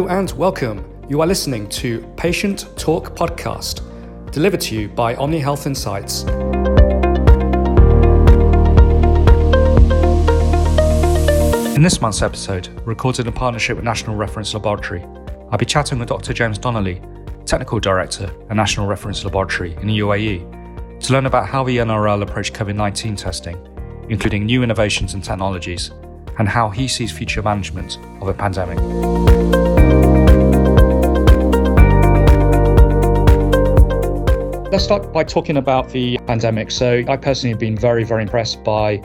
Hello and welcome. You are listening to Patient Talk Podcast, delivered to you by Omnia Health Insights. In this month's episode, recorded in partnership with National Reference Laboratory, I'll be chatting with Dr. James Donnelly, Technical Director at National Reference Laboratory in the UAE, to learn about how the NRL approach COVID 19 testing, including new innovations and technologies, and how he sees future management of a pandemic. Let's start by talking about the pandemic. So, I personally have been very, very impressed by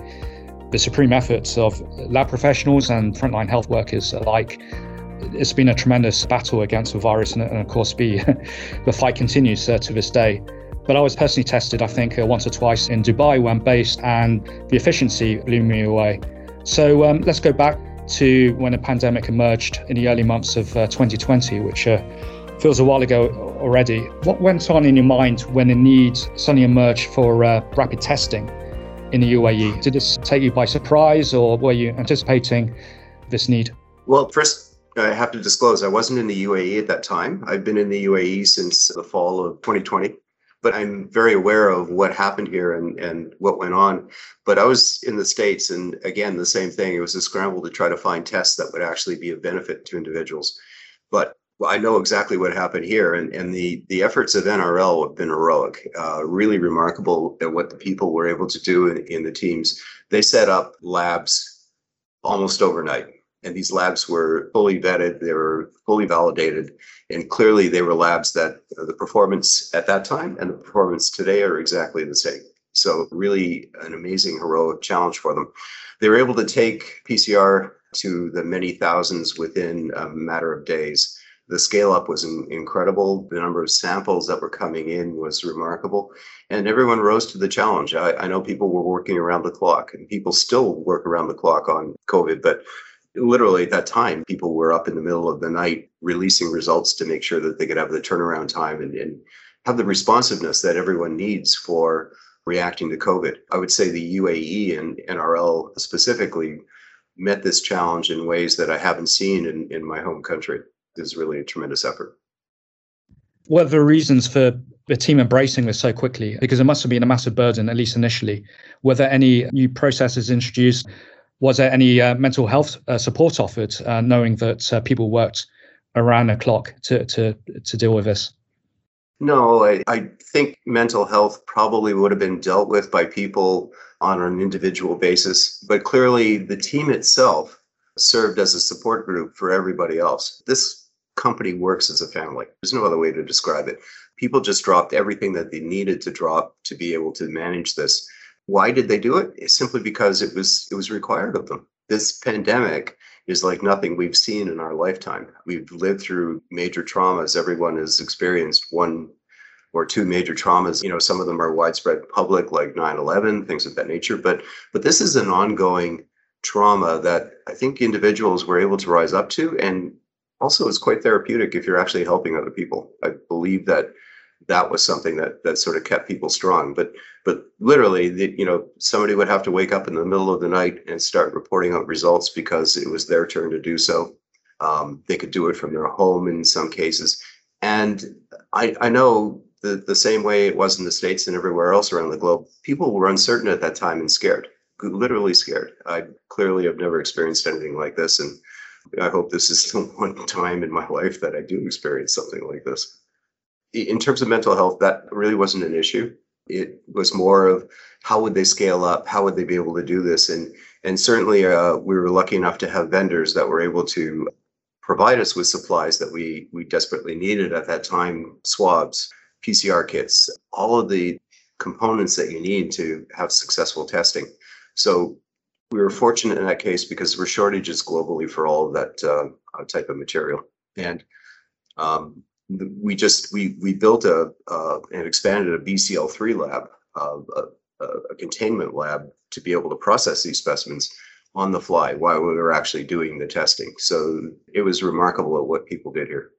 the supreme efforts of lab professionals and frontline health workers alike. It's been a tremendous battle against the virus, and, and of course, the, the fight continues uh, to this day. But I was personally tested, I think, uh, once or twice in Dubai when based, and the efficiency blew me away. So um, let's go back to when the pandemic emerged in the early months of uh, 2020, which uh, feels a while ago already. What went on in your mind when the need suddenly emerged for uh, rapid testing in the UAE? Did this take you by surprise, or were you anticipating this need? Well, first, I have to disclose I wasn't in the UAE at that time. I've been in the UAE since the fall of 2020 but I'm very aware of what happened here and, and what went on. But I was in the States, and again, the same thing. It was a scramble to try to find tests that would actually be of benefit to individuals. But I know exactly what happened here, and, and the, the efforts of NRL have been heroic, uh, really remarkable at what the people were able to do in, in the teams. They set up labs almost overnight and these labs were fully vetted, they were fully validated, and clearly they were labs that the performance at that time and the performance today are exactly the same. So, really, an amazing, heroic challenge for them. They were able to take PCR to the many thousands within a matter of days. The scale up was in, incredible. The number of samples that were coming in was remarkable. And everyone rose to the challenge. I, I know people were working around the clock, and people still work around the clock on COVID, but literally at that time, people were up in the middle of the night releasing results to make sure that they could have the turnaround time and, and have the responsiveness that everyone needs for reacting to COVID. I would say the UAE and NRL specifically met this challenge in ways that I haven't seen in, in my home country. It's really a tremendous effort. What are the reasons for the team embracing this so quickly? Because it must have been a massive burden, at least initially. Were there any new processes introduced? was there any uh, mental health uh, support offered, uh, knowing that uh, people worked around the clock to, to, to deal with this? No, I, I think mental health probably would have been dealt with by people on an individual basis, but clearly the team itself served as a support group for everybody else. This company works as a family. There's no other way to describe it. People just dropped everything that they needed to drop to be able to manage this. Why did they do it? It's simply because it was it was required of them. This pandemic is like nothing we've seen in our lifetime. We've lived through major traumas. Everyone has experienced one or two major traumas. You know, some of them are widespread public, like 9/11, things of that nature. But but this is an ongoing trauma that I think individuals were able to rise up to, and also it's quite therapeutic if you're actually helping other people. I believe that that was something that that sort of kept people strong. But but literally, the, you know, somebody would have to wake up in the middle of the night and start reporting out results because it was their turn to do so. Um, they could do it from their home in some cases, and I I know the the same way it was in the states and everywhere else around the globe. People were uncertain at that time and scared, literally scared. I clearly have never experienced anything like this, and I hope this is the one time in my life that I do experience something like this in terms of mental health, that really wasn't an issue. It was more of how would they scale up? How would they be able to do this? And and certainly, uh, we were lucky enough to have vendors that were able to provide us with supplies that we we desperately needed at that time: swabs, PCR kits, all of the components that you need to have successful testing. So we were fortunate in that case because there were shortages globally for all of that uh, type of material. And um, we just we we built a uh, and expanded a BSL3 lab, uh, a, a, containment lab to be able to process these specimens on the fly while we were actually doing the testing. So it was remarkable at what people did here.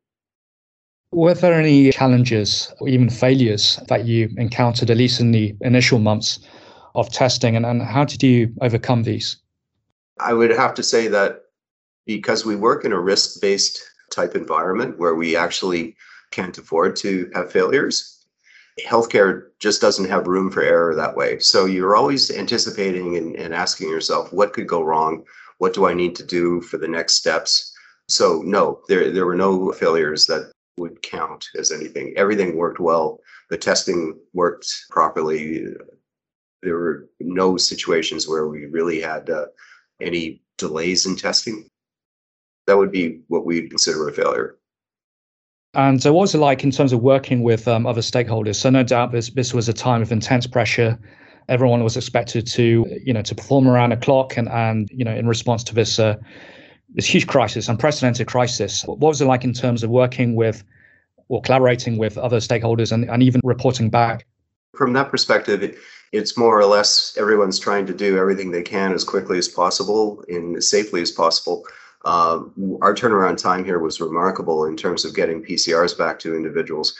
Were there any challenges or even failures that you encountered, at least in the initial months of testing, and, and how did you overcome these? I would have to say that because we work in a risk based type environment where we actually can't afford to have failures. Healthcare just doesn't have room for error that way. So you're always anticipating and, and asking yourself, what could go wrong? What do I need to do for the next steps? So no, there there were no failures that would count as anything. Everything worked well. The testing worked properly. There were no situations where we really had uh, any delays in testing. That would be what we'd consider a failure. And so, what was it like in terms of working with um, other stakeholders? So, no doubt this this was a time of intense pressure. Everyone was expected to, you know, to perform around the clock, and and you know, in response to this uh, this huge crisis, unprecedented crisis. What was it like in terms of working with or collaborating with other stakeholders and, and even reporting back? From that perspective, it, it's more or less everyone's trying to do everything they can as quickly as possible and as safely as possible. Uh, our turnaround time here was remarkable in terms of getting PCRs back to individuals.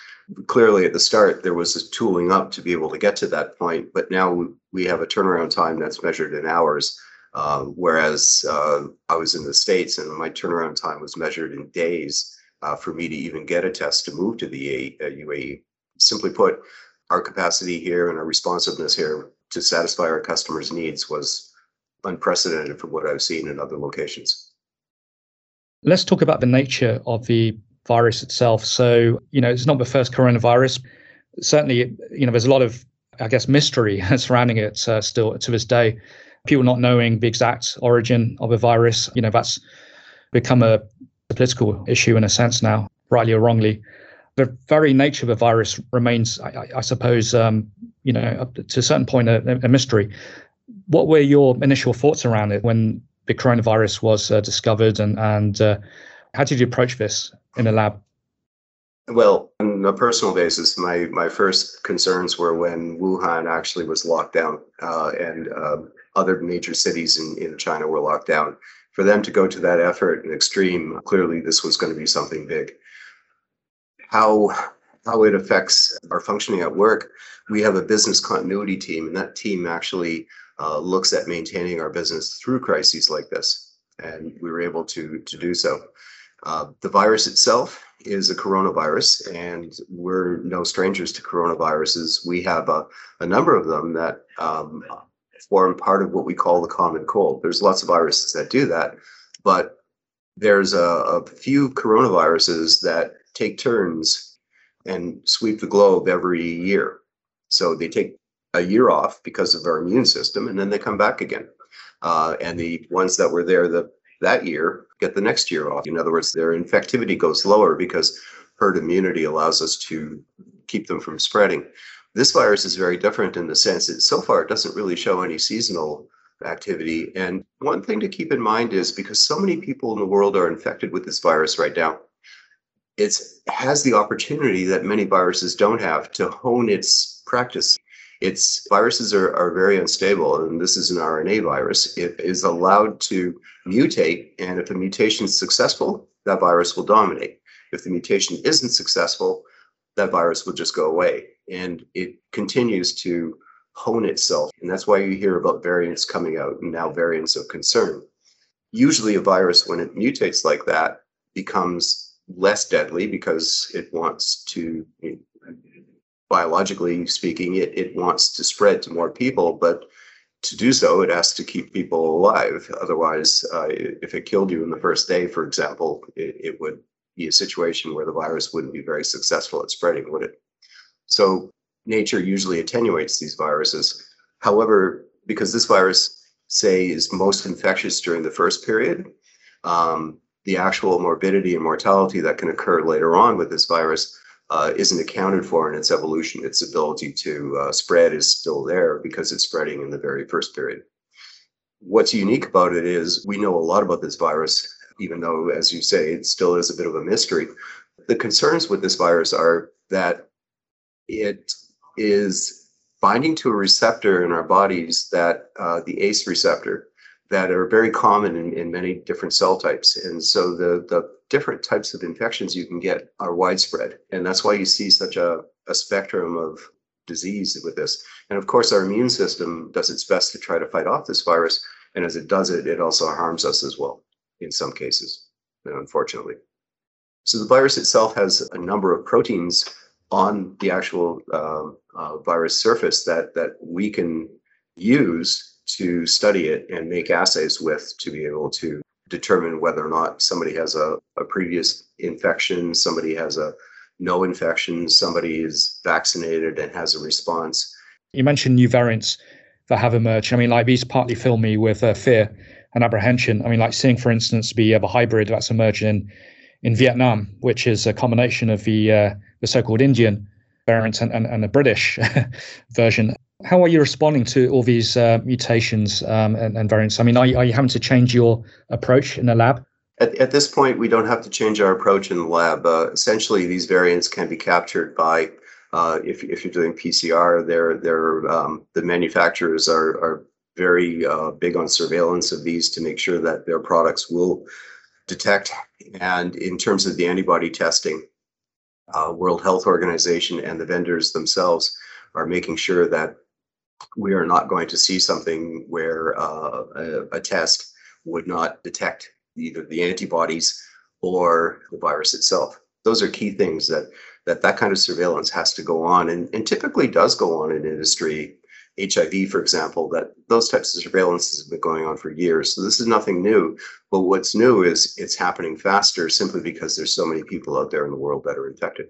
Clearly, at the start, there was a tooling up to be able to get to that point, but now we have a turnaround time that's measured in hours. Uh, whereas uh, I was in the States and my turnaround time was measured in days uh, for me to even get a test to move to the UAE. Uh, Simply put, our capacity here and our responsiveness here to satisfy our customers' needs was unprecedented from what I've seen in other locations. Let's talk about the nature of the virus itself. So, you know, it's not the first coronavirus. Certainly, you know, there's a lot of, I guess, mystery surrounding it uh, still to this day. People not knowing the exact origin of a virus, you know, that's become a, a political issue in a sense now, rightly or wrongly. The very nature of the virus remains, I, I suppose, um, you know, to a certain point, a, a mystery. What were your initial thoughts around it when the coronavirus was uh, discovered, and and uh, how did you approach this in the lab? Well, on a personal basis, my my first concerns were when Wuhan actually was locked down, uh, and uh, other major cities in in China were locked down. For them to go to that effort and extreme, clearly this was going to be something big. How how it affects our functioning at work, we have a business continuity team, and that team actually uh, looks at maintaining our business through crises like this, and we were able to to do so. Uh, the virus itself is a coronavirus, and we're no strangers to coronaviruses. We have a, a number of them that um, form part of what we call the common cold. There's lots of viruses that do that, but there's a, a few coronaviruses that take turns and sweep the globe every year. So they take a year off because of our immune system, and then they come back again. Uh, and the ones that were there the, that year get the next year off. In other words, their infectivity goes lower because herd immunity allows us to keep them from spreading. This virus is very different in the sense that so far it doesn't really show any seasonal activity. And one thing to keep in mind is because so many people in the world are infected with this virus right now, it has the opportunity that many viruses don't have to hone its practice its viruses are, are very unstable, and this is an RNA virus. It is allowed to mutate, and if a mutation is successful, that virus will dominate. If the mutation isn't successful, that virus will just go away. And it continues to hone itself. And that's why you hear about variants coming out and now variants of concern. Usually, a virus, when it mutates like that, becomes less deadly because it wants to biologically speaking, it, it wants to spread to more people, but to do so, it has to keep people alive. Otherwise, uh, if it killed you in the first day, for example, it, it would be a situation where the virus wouldn't be very successful at spreading, would it? So nature usually attenuates these viruses. However, because this virus, say, is most infectious during the first period, um, the actual morbidity and mortality that can occur later on with this virus uh, isn't accounted for in its evolution. Its ability to uh, spread is still there because it's spreading in the very first period. What's unique about it is we know a lot about this virus, even though, as you say, it still is a bit of a mystery. The concerns with this virus are that it is binding to a receptor in our bodies that uh, the ACE receptor that are very common in, in many different cell types. And so the, the different types of infections you can get are widespread. And that's why you see such a, a spectrum of disease with this. And of course, our immune system does its best to try to fight off this virus. And as it does it, it also harms us as well in some cases, unfortunately. So the virus itself has a number of proteins on the actual uh, uh, virus surface that that we can use to study it and make assays with to be able to determine whether or not somebody has a, a previous infection, somebody has a no infection, somebody is vaccinated and has a response. You mentioned new variants that have emerged. I mean, like these partly fill me with uh, fear and apprehension. I mean, like seeing, for instance, the uh, the hybrid that's emerged in in Vietnam, which is a combination of the uh, the so-called Indian variant and, and, and the British version. How are you responding to all these uh, mutations um, and, and, variants? I mean, are you, are you having to change your approach in the lab? At, at this point, we don't have to change our approach in the lab. Uh, essentially, these variants can be captured by, uh, if, if you're doing PCR, they're, they're, um, the manufacturers are, are very uh, big on surveillance of these to make sure that their products will detect. And in terms of the antibody testing, uh, World Health Organization and the vendors themselves are making sure that we are not going to see something where uh, a, a, test would not detect either the antibodies or the virus itself. Those are key things that that that kind of surveillance has to go on and, and typically does go on in industry. HIV, for example, that those types of surveillance has been going on for years. So this is nothing new. But what's new is it's happening faster simply because there's so many people out there in the world that are infected.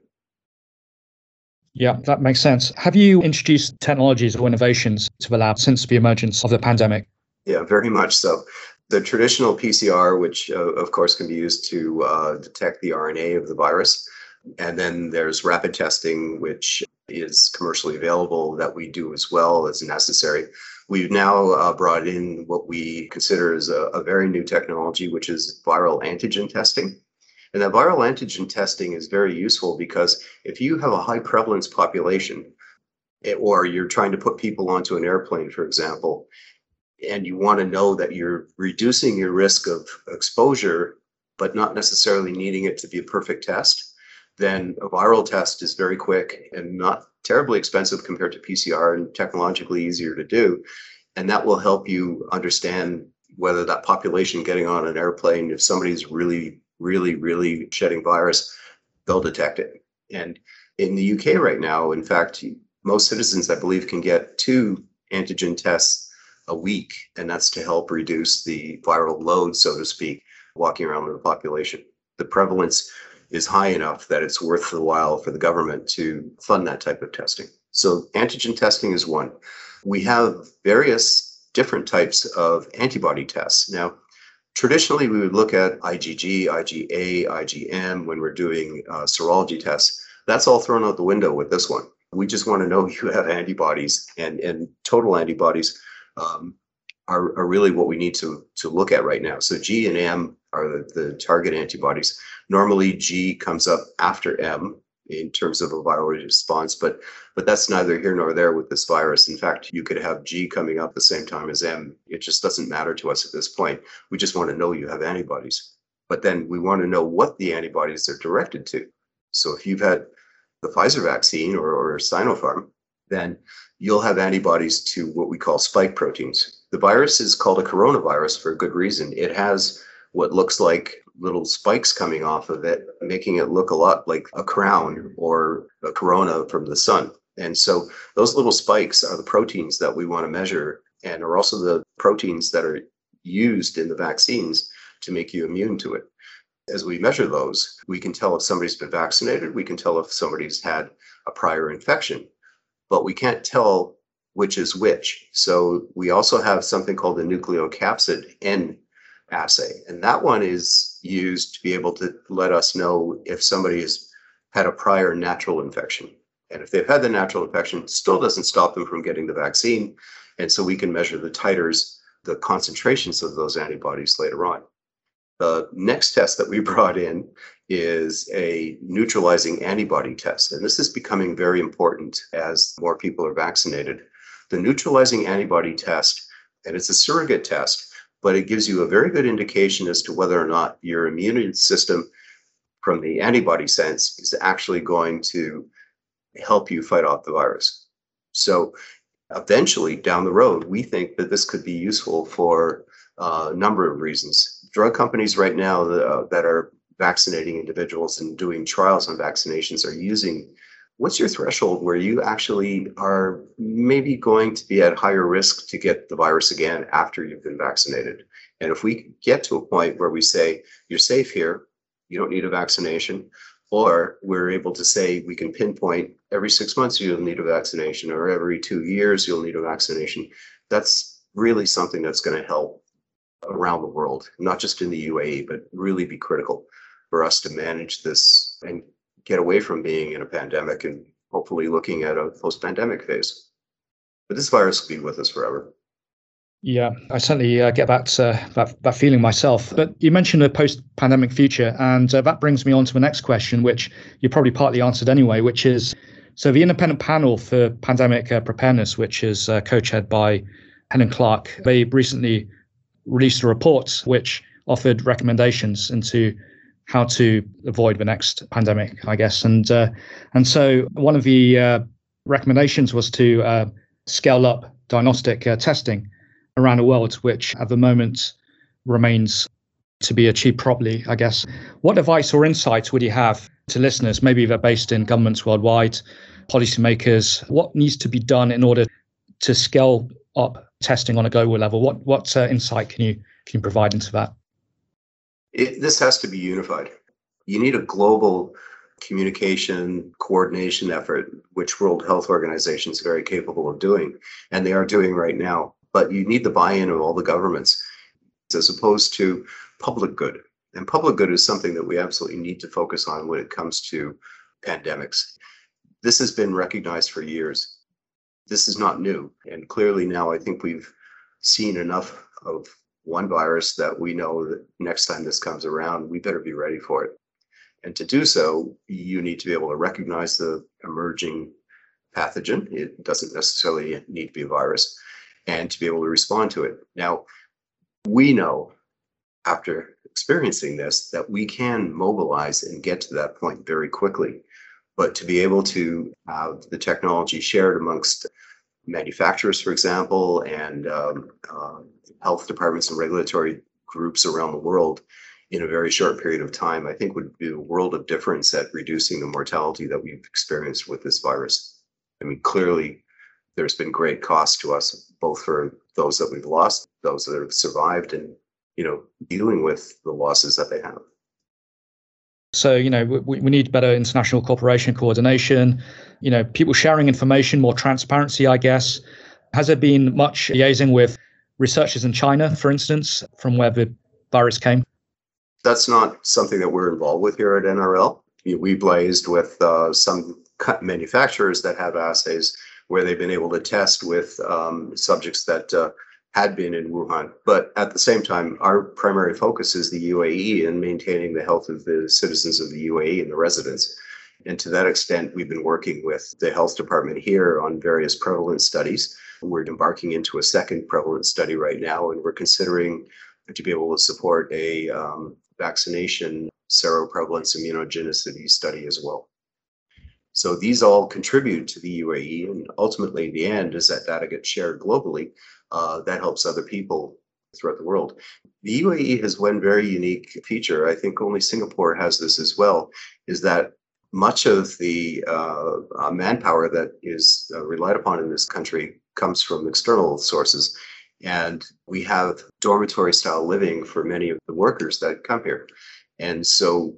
Yeah, that makes sense. Have you introduced technologies or innovations to the lab since the emergence of the pandemic? Yeah, very much so. The traditional PCR, which uh, of course can be used to uh, detect the RNA of the virus, and then there's rapid testing, which is commercially available that we do as well as necessary. We've now uh, brought in what we consider as a, a very new technology, which is viral antigen testing. And that viral antigen testing is very useful because if you have a high prevalence population, eh, or you're trying to put people onto an airplane, for example, and you want to know that you're reducing your risk of exposure, but not necessarily needing it to be a perfect test, then a viral test is very quick and not terribly expensive compared to PCR and technologically easier to do. And that will help you understand whether that population getting on an airplane, if somebody's really, really, really shedding virus, they'll detect it. And in the UK right now, in fact, most citizens, I believe, can get two antigen tests a week, and that's to help reduce the viral load, so to speak, walking around in the population. The prevalence is high enough that it's worth the while for the government to fund that type of testing. So, antigen testing is one. We have various different types of antibody tests. Now, traditionally, we would look at IgG, IgA, IgM when we're doing uh, serology tests. That's all thrown out the window with this one. We just want to know you have antibodies and, and total antibodies. Um, are, are really what we need to, to look at right now. So G and M are the, the target antibodies. Normally G comes up after M in terms of a viral response, but but that's neither here nor there with this virus. In fact, you could have G coming up the same time as M. It just doesn't matter to us at this point. We just want to know you have antibodies. But then we want to know what the antibodies are directed to. So if you've had the Pfizer vaccine or, or Sinopharm, then you'll have antibodies to what we call spike proteins. The virus is called a coronavirus for a good reason. It has what looks like little spikes coming off of it, making it look a lot like a crown or a corona from the sun. And so those little spikes are the proteins that we want to measure and are also the proteins that are used in the vaccines to make you immune to it. As we measure those, we can tell if somebody's been vaccinated, we can tell if somebody's had a prior infection but we can't tell which is which. So we also have something called the nucleocapsid N assay. And that one is used to be able to let us know if somebody has had a prior natural infection. And if they've had the natural infection, still doesn't stop them from getting the vaccine. And so we can measure the titers, the concentrations of those antibodies later on. The next test that we brought in is a neutralizing antibody test. And this is becoming very important as more people are vaccinated. The neutralizing antibody test, and it's a surrogate test, but it gives you a very good indication as to whether or not your immune system from the antibody sense is actually going to help you fight off the virus. So eventually down the road, we think that this could be useful for a number of reasons. Drug companies right now that, uh, are vaccinating individuals and doing trials on vaccinations are using, what's your threshold where you actually are maybe going to be at higher risk to get the virus again after you've been vaccinated? And if we get to a point where we say, you're safe here, you don't need a vaccination, or we're able to say we can pinpoint every six months you'll need a vaccination, or every two years you'll need a vaccination, that's really something that's going to help around the world, not just in the UAE, but really be critical for us to manage this and get away from being in a pandemic and hopefully looking at a post pandemic phase. But this virus will be with us forever. Yeah, I certainly uh, get that, uh, that, that feeling myself. But you mentioned a post-pandemic future, and uh, that brings me on to the next question, which you probably partly answered anyway, which is so the independent panel for pandemic uh, preparedness, which is uh, co-chaired by Helen Clark, they recently released a report which offered recommendations into how to avoid the next pandemic, I guess. And uh, and so one of the uh, recommendations was to uh, scale up diagnostic uh, testing around the world, which at the moment remains to be achieved properly, I guess. What advice or insights would you have to listeners? Maybe they're based in governments worldwide, policymakers. What needs to be done in order to scale up testing on a global level? What what uh, insight can you can you provide into that? It, this has to be unified. You need a global communication coordination effort, which World Health Organization is very capable of doing, and they are doing right now. But you need the buy-in of all the governments, as opposed to public good. And public good is something that we absolutely need to focus on when it comes to pandemics. This has been recognized for years. This is not new. And clearly now I think we've seen enough of one virus that we know that next time this comes around, we better be ready for it. And to do so, you need to be able to recognize the emerging pathogen. It doesn't necessarily need to be a virus, and to be able to respond to it. Now, we know after experiencing this that we can mobilize and get to that point very quickly. But to be able to have the technology shared amongst manufacturers, for example, and um, uh, health departments and regulatory groups around the world in a very short period of time, I think would be a world of difference at reducing the mortality that we've experienced with this virus. I mean, clearly, there's been great cost to us, both for those that we've lost, those that have survived, and you know, dealing with the losses that they have. So, you know, we, we need better international cooperation, coordination, you know, people sharing information, more transparency, I guess. Has there been much liaising with researchers in China, for instance, from where the virus came? That's not something that we're involved with here at NRL. We've liaised with uh, some manufacturers that have assays where they've been able to test with um, subjects that uh, had been in Wuhan. But at the same time, our primary focus is the UAE and maintaining the health of the citizens of the UAE and the residents. And to that extent, we've been working with the health department here on various prevalence studies. We're embarking into a second prevalence study right now, and we're considering to be able to support a um, vaccination seroprevalence immunogenicity study as well. So these all contribute to the UAE, and ultimately, in the end, as that data gets shared globally, uh, that helps other people throughout the world. The UAE has one very unique feature. I think only Singapore has this as well. Is that much of the uh, uh, manpower that is uh, relied upon in this country comes from external sources. And we have dormitory style living for many of the workers that come here. And so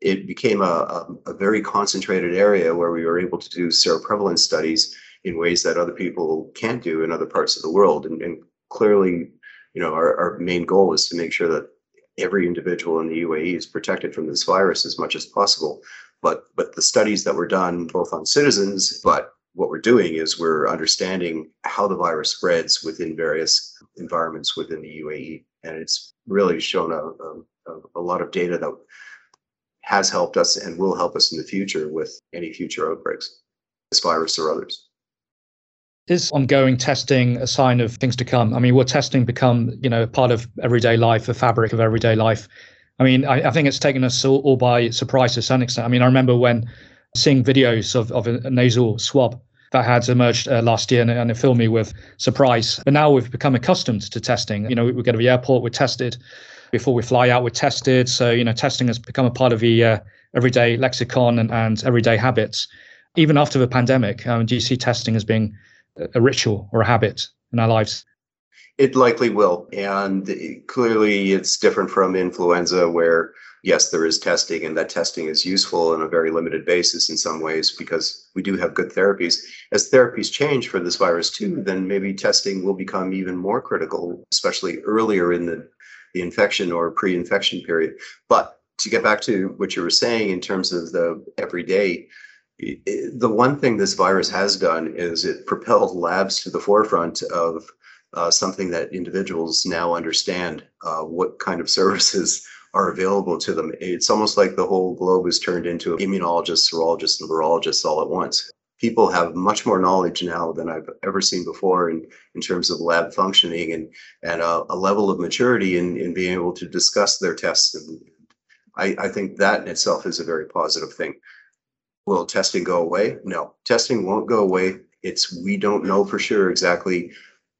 it became a, a, a, very concentrated area where we were able to do seroprevalence studies in ways that other people can't do in other parts of the world. And, and clearly, you know, our, our main goal is to make sure that every individual in the UAE is protected from this virus as much as possible. But but the studies that were done both on citizens, but what we're doing is we're understanding how the virus spreads within various environments within the UAE, and it's really shown a, a, a lot of data that has helped us and will help us in the future with any future outbreaks, this virus or others. Is ongoing testing a sign of things to come? I mean, will testing become, you know, part of everyday life, a fabric of everyday life? I mean, I, I think it's taken us all, all, by surprise to some extent. I mean, I remember when seeing videos of, of a, nasal swab that had emerged uh, last year and, and, it filled me with surprise. But now we've become accustomed to testing. You know, we, we go to the airport, we're tested before we fly out, we're tested. So, you know, testing has become a part of the uh, everyday lexicon and, and everyday habits. Even after the pandemic, um, do you see testing as being a ritual or a habit in our lives? It likely will. And clearly, it's different from influenza, where yes, there is testing, and that testing is useful on a very limited basis in some ways because we do have good therapies. As therapies change for this virus too, then maybe testing will become even more critical, especially earlier in the, the infection or pre infection period. But to get back to what you were saying in terms of the everyday, the one thing this virus has done is it propelled labs to the forefront of uh, something that individuals now understand uh, what kind of services are available to them. It's almost like the whole globe is turned into immunologists, serologists, and virologists all at once. People have much more knowledge now than I've ever seen before in, in terms of lab functioning and, and a, a level of maturity in, in being able to discuss their tests. And I, I think that in itself is a very positive thing. Will testing go away? No, testing won't go away. It's we don't know for sure exactly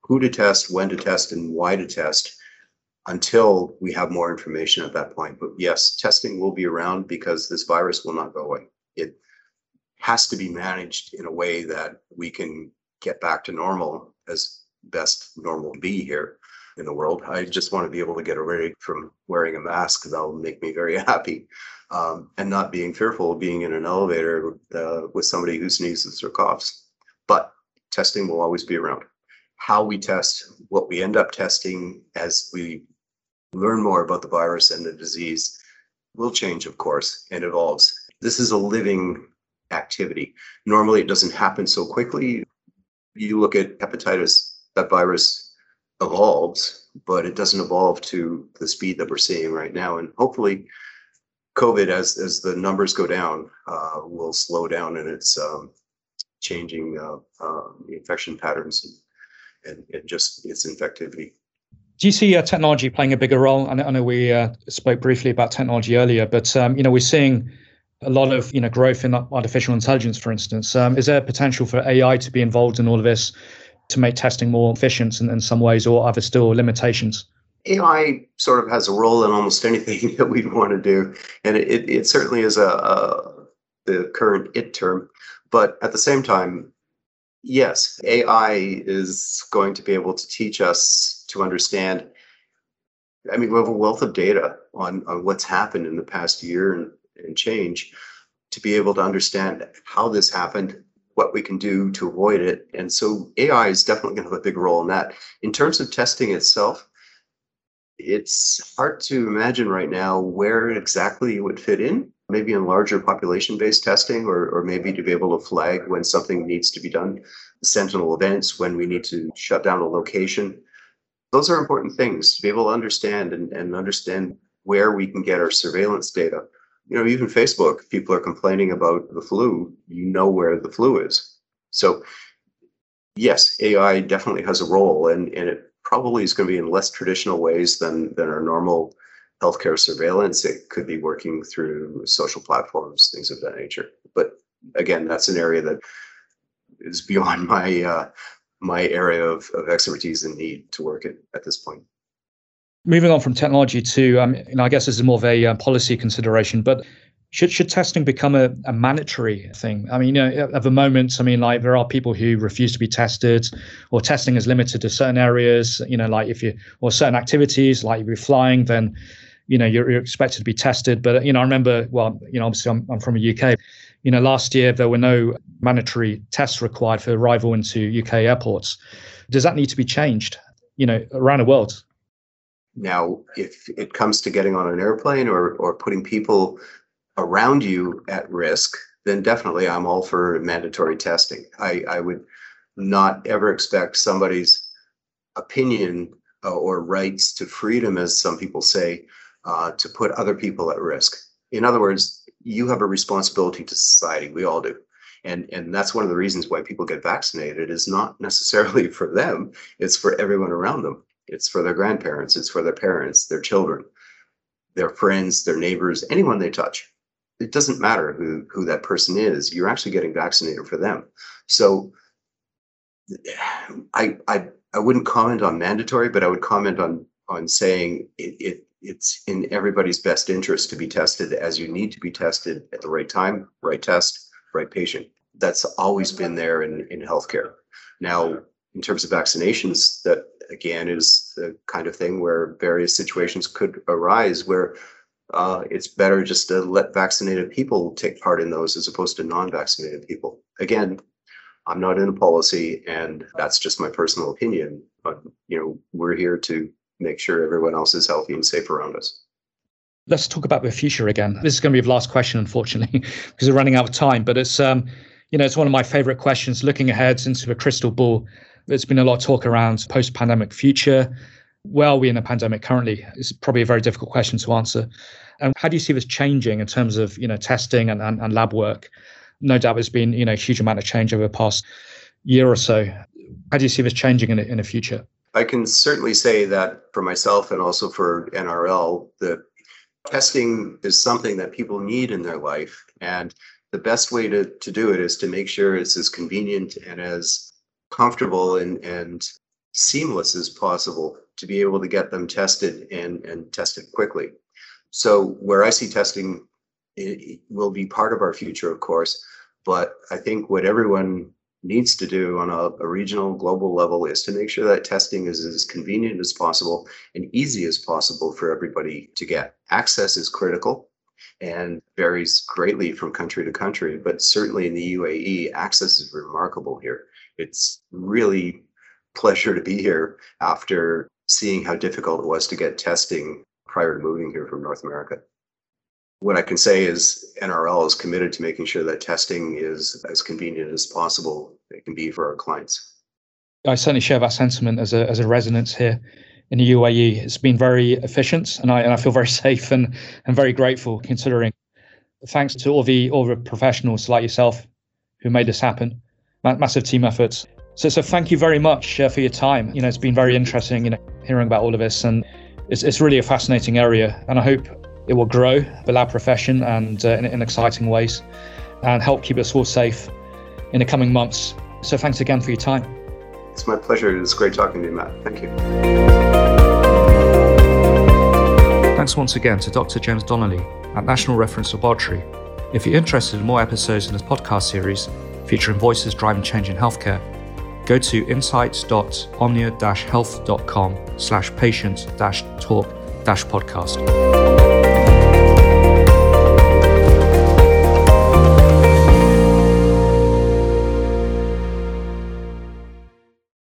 who to test, when to test, and why to test until we have more information at that point. But yes, testing will be around because this virus will not go away. It has to be managed in a way that we can get back to normal as best normal be here in the world. I just want to be able to get away from wearing a mask. That'll make me very happy. Um, and not being fearful of being in an elevator uh, with somebody who sneezes or coughs. But testing will always be around. How we test, what we end up testing as we learn more about the virus and the disease will change, of course, and evolves. This is a living activity. Normally, it doesn't happen so quickly. You look at hepatitis, that virus evolves, but it doesn't evolve to the speed that we're seeing right now. And hopefully, COVID, as as the numbers go down, uh, will slow down in its um, changing uh, uh, infection patterns and, and, and just its infectivity. Do you see uh, technology playing a bigger role? I know, we uh, spoke briefly about technology earlier, but um, you know we're seeing a lot of you know growth in artificial intelligence, for instance. Um, is there potential for AI to be involved in all of this to make testing more efficient in, in some ways, or are there still limitations? AI sort of has a role in almost anything that we want to do, and it, it certainly is a, a the current it term. But at the same time, yes, AI is going to be able to teach us to understand. I mean, we have a wealth of data on, on what's happened in the past year and, and change to be able to understand how this happened, what we can do to avoid it. And so AI is definitely going to have a big role in that. In terms of testing itself, it's hard to imagine right now where exactly it would fit in. Maybe in larger population based testing, or, or maybe to be able to flag when something needs to be done, sentinel events, when we need to shut down a location those are important things to be able to understand and, and understand where we can get our surveillance data. You know, even Facebook, people are complaining about the flu, you know where the flu is. So, yes, AI definitely has a role, and, and it probably is going to be in less traditional ways than, than our normal healthcare surveillance. It could be working through social platforms, things of that nature. But again, that's an area that is beyond my uh, my area of, of expertise and need to work at at this point. Moving on from technology to, um, you know, I guess this is more of a uh, policy consideration, but should should testing become a, a mandatory thing? I mean, you know, at the moment, I mean, like there are people who refuse to be tested, or testing is limited to certain areas. You know, like if you or certain activities, like if you're flying, then you know you're, you're expected to be tested. But you know, I remember, well, you know, obviously I'm, I'm from the UK you know, last year there were no mandatory tests required for arrival into UK airports. Does that need to be changed, you know, around the world? Now, if it comes to getting on an airplane or, or putting people around you at risk, then definitely I'm all for mandatory testing. I, I would not ever expect somebody's opinion uh, or rights to freedom, as some people say, uh, to put other people at risk. In other words, you have a responsibility to society. We all do. And, and that's one of the reasons why people get vaccinated is not necessarily for them. It's for everyone around them. It's for their grandparents. It's for their parents, their children, their friends, their neighbors, anyone they touch. It doesn't matter who, who that person is. You're actually getting vaccinated for them. So I, I, I wouldn't comment on mandatory, but I would comment on, on saying it, it it's in everybody's best interest to be tested as you need to be tested at the right time, right test, right patient. That's always been there in, in healthcare. Now, in terms of vaccinations, that again is the kind of thing where various situations could arise where uh, it's better just to let vaccinated people take part in those as opposed to non-vaccinated people. Again, I'm not in a policy, and that's just my personal opinion. But you know, we're here to make sure everyone else is healthy and safe around us. Let's talk about the future again. This is going to be the last question, unfortunately, because we're running out of time. But it's um, you know, it's one of my favorite questions. Looking ahead into a crystal ball, there's been a lot of talk around post-pandemic future. Where are we in a pandemic currently? It's probably a very difficult question to answer. And how do you see this changing in terms of you know testing and, and, and lab work? No doubt there's been you know a huge amount of change over the past year or so. How do you see this changing in, in the future? I can certainly say that for myself and also for NRL, the testing is something that people need in their life. And the best way to, to do it is to make sure it's as convenient and as comfortable and, and seamless as possible to be able to get them tested and, and tested quickly. So where I see testing it will be part of our future, of course, but I think what everyone needs to do on a, a, regional global level is to make sure that testing is as convenient as possible and easy as possible for everybody to get access is critical and varies greatly from country to country but certainly in the uae access is remarkable here it's really pleasure to be here after seeing how difficult it was to get testing prior to moving here from north america what I can say is NRL is committed to making sure that testing is as convenient as possible it can be for our clients. I certainly share that sentiment as a as a resident here in the UAE. It's been very efficient, and I and I feel very safe and and very grateful considering. Thanks to all the all the professionals like yourself who made this happen. Massive team efforts. So so thank you very much uh, for your time. You know, it's been very interesting. You know, hearing about all of this, and it's it's really a fascinating area. And I hope it will grow the lab profession and uh, in, in exciting ways and help keep us all safe in the coming months. So thanks again for your time. It's my pleasure. It's great talking to you, Matt. Thank you. Thanks once again to Dr. James Donnelly at National Reference Laboratory. If you're interested in more episodes in this podcast series featuring voices driving change in healthcare, go to insights.omnia-health.com slash patient-talk-podcast.